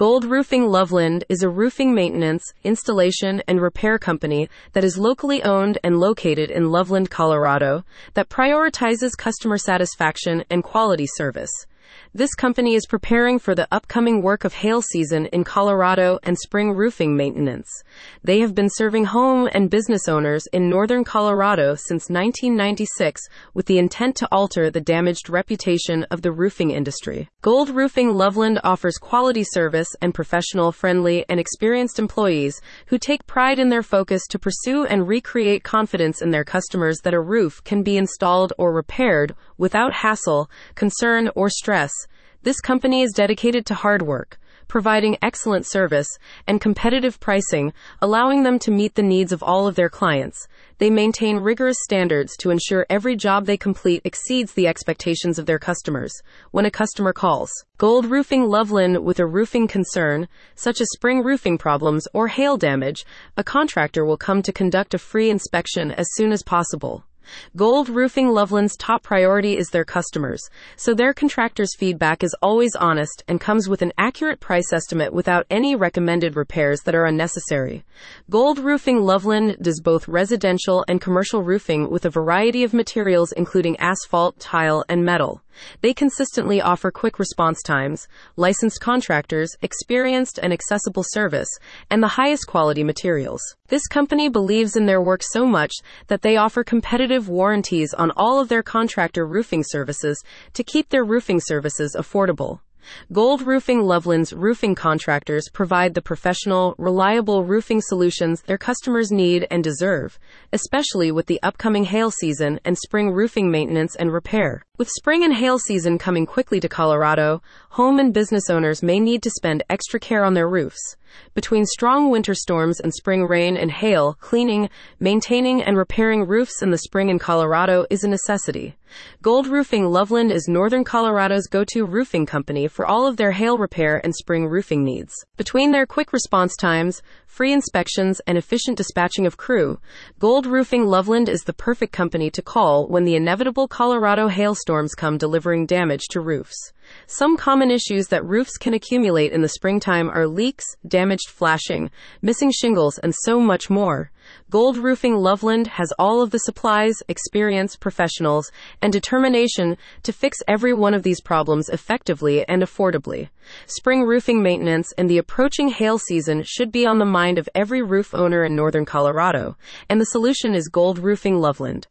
Gold Roofing Loveland is a roofing maintenance, installation, and repair company that is locally owned and located in Loveland, Colorado, that prioritizes customer satisfaction and quality service. This company is preparing for the upcoming work of hail season in Colorado and spring roofing maintenance. They have been serving home and business owners in northern Colorado since 1996 with the intent to alter the damaged reputation of the roofing industry. Gold Roofing Loveland offers quality service and professional, friendly, and experienced employees who take pride in their focus to pursue and recreate confidence in their customers that a roof can be installed or repaired without hassle, concern, or stress. This company is dedicated to hard work, providing excellent service and competitive pricing, allowing them to meet the needs of all of their clients. They maintain rigorous standards to ensure every job they complete exceeds the expectations of their customers. When a customer calls, Gold Roofing Loveland with a roofing concern, such as spring roofing problems or hail damage, a contractor will come to conduct a free inspection as soon as possible. Gold Roofing Loveland's top priority is their customers, so their contractor's feedback is always honest and comes with an accurate price estimate without any recommended repairs that are unnecessary. Gold Roofing Loveland does both residential and commercial roofing with a variety of materials including asphalt, tile, and metal. They consistently offer quick response times, licensed contractors, experienced and accessible service, and the highest quality materials. This company believes in their work so much that they offer competitive warranties on all of their contractor roofing services to keep their roofing services affordable. Gold Roofing Loveland's roofing contractors provide the professional, reliable roofing solutions their customers need and deserve, especially with the upcoming hail season and spring roofing maintenance and repair. With spring and hail season coming quickly to Colorado, home and business owners may need to spend extra care on their roofs. Between strong winter storms and spring rain and hail, cleaning, maintaining, and repairing roofs in the spring in Colorado is a necessity. Gold Roofing Loveland is Northern Colorado's go to roofing company for all of their hail repair and spring roofing needs. Between their quick response times, free inspections, and efficient dispatching of crew, Gold Roofing Loveland is the perfect company to call when the inevitable Colorado hailstorms come delivering damage to roofs. Some common issues that roofs can accumulate in the springtime are leaks, damaged flashing, missing shingles, and so much more. Gold Roofing Loveland has all of the supplies, experience, professionals, and determination to fix every one of these problems effectively and affordably. Spring roofing maintenance and the approaching hail season should be on the mind of every roof owner in northern Colorado, and the solution is Gold Roofing Loveland.